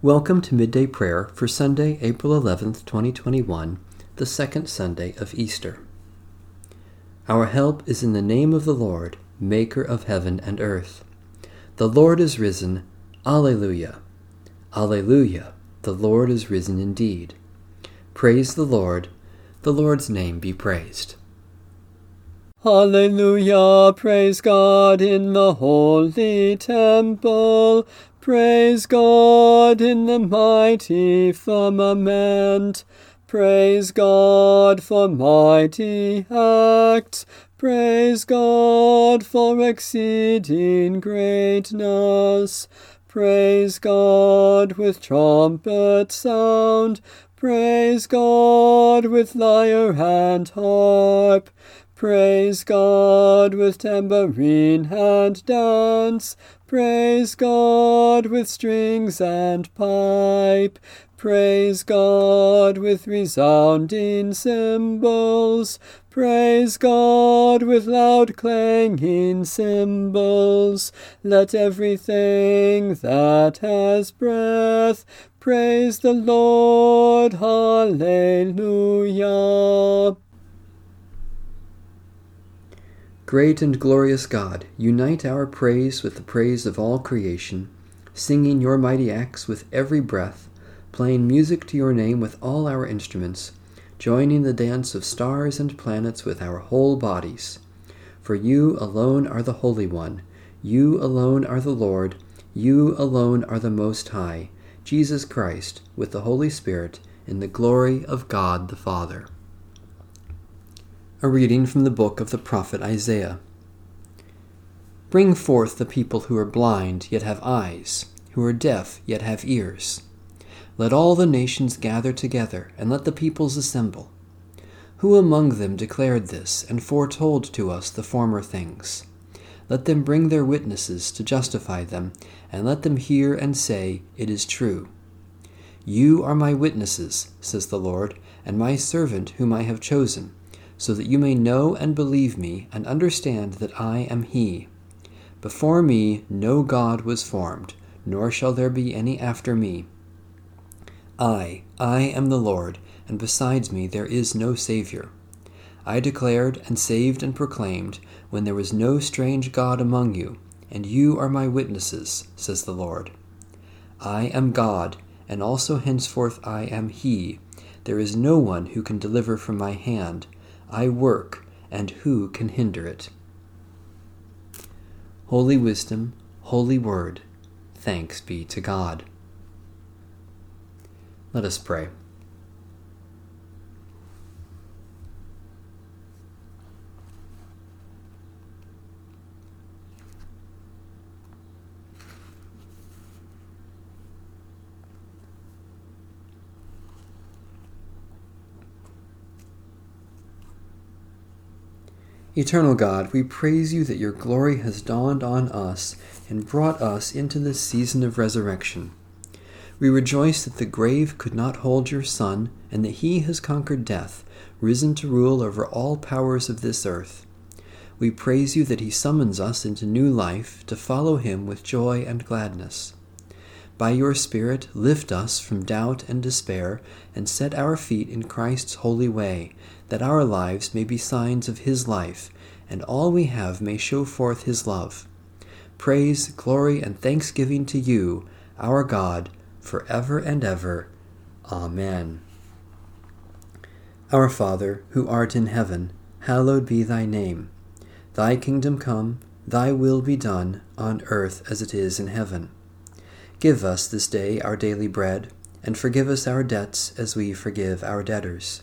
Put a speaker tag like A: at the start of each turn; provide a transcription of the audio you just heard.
A: Welcome to Midday Prayer for Sunday, April 11th, 2021, the second Sunday of Easter. Our help is in the name of the Lord, Maker of heaven and earth. The Lord is risen. Alleluia. Alleluia. The Lord is risen indeed. Praise the Lord. The Lord's name be praised.
B: Alleluia, praise God in the holy temple. Praise God in the mighty firmament. Praise God for mighty acts. Praise God for exceeding greatness. Praise God with trumpet sound. Praise God with lyre and harp. Praise God with tambourine and dance. Praise God with strings and pipe. Praise God with resounding cymbals. Praise God with loud clanging cymbals. Let everything that has breath praise the Lord. Hallelujah.
A: Great and glorious God, unite our praise with the praise of all creation, singing your mighty acts with every breath, playing music to your name with all our instruments, joining the dance of stars and planets with our whole bodies. For you alone are the Holy One, you alone are the Lord, you alone are the Most High, Jesus Christ, with the Holy Spirit, in the glory of God the Father. A reading from the book of the prophet Isaiah. Bring forth the people who are blind, yet have eyes, who are deaf, yet have ears. Let all the nations gather together, and let the peoples assemble. Who among them declared this, and foretold to us the former things? Let them bring their witnesses to justify them, and let them hear and say, It is true. You are my witnesses, says the Lord, and my servant whom I have chosen so that you may know and believe me, and understand that I am He. Before me no God was formed, nor shall there be any after me. I, I am the Lord, and besides me there is no Saviour. I declared and saved and proclaimed, when there was no strange God among you, and you are my witnesses, says the Lord. I am God, and also henceforth I am He. There is no one who can deliver from my hand. I work, and who can hinder it? Holy Wisdom, Holy Word, thanks be to God. Let us pray. Eternal God, we praise you that your glory has dawned on us and brought us into this season of resurrection. We rejoice that the grave could not hold your Son, and that he has conquered death, risen to rule over all powers of this earth. We praise you that he summons us into new life to follow him with joy and gladness. By your Spirit, lift us from doubt and despair, and set our feet in Christ's holy way, that our lives may be signs of his life, and all we have may show forth his love. Praise, glory, and thanksgiving to you, our God, for ever and ever. Amen. Our Father, who art in heaven, hallowed be thy name. Thy kingdom come, thy will be done, on earth as it is in heaven. Give us this day our daily bread, and forgive us our debts as we forgive our debtors.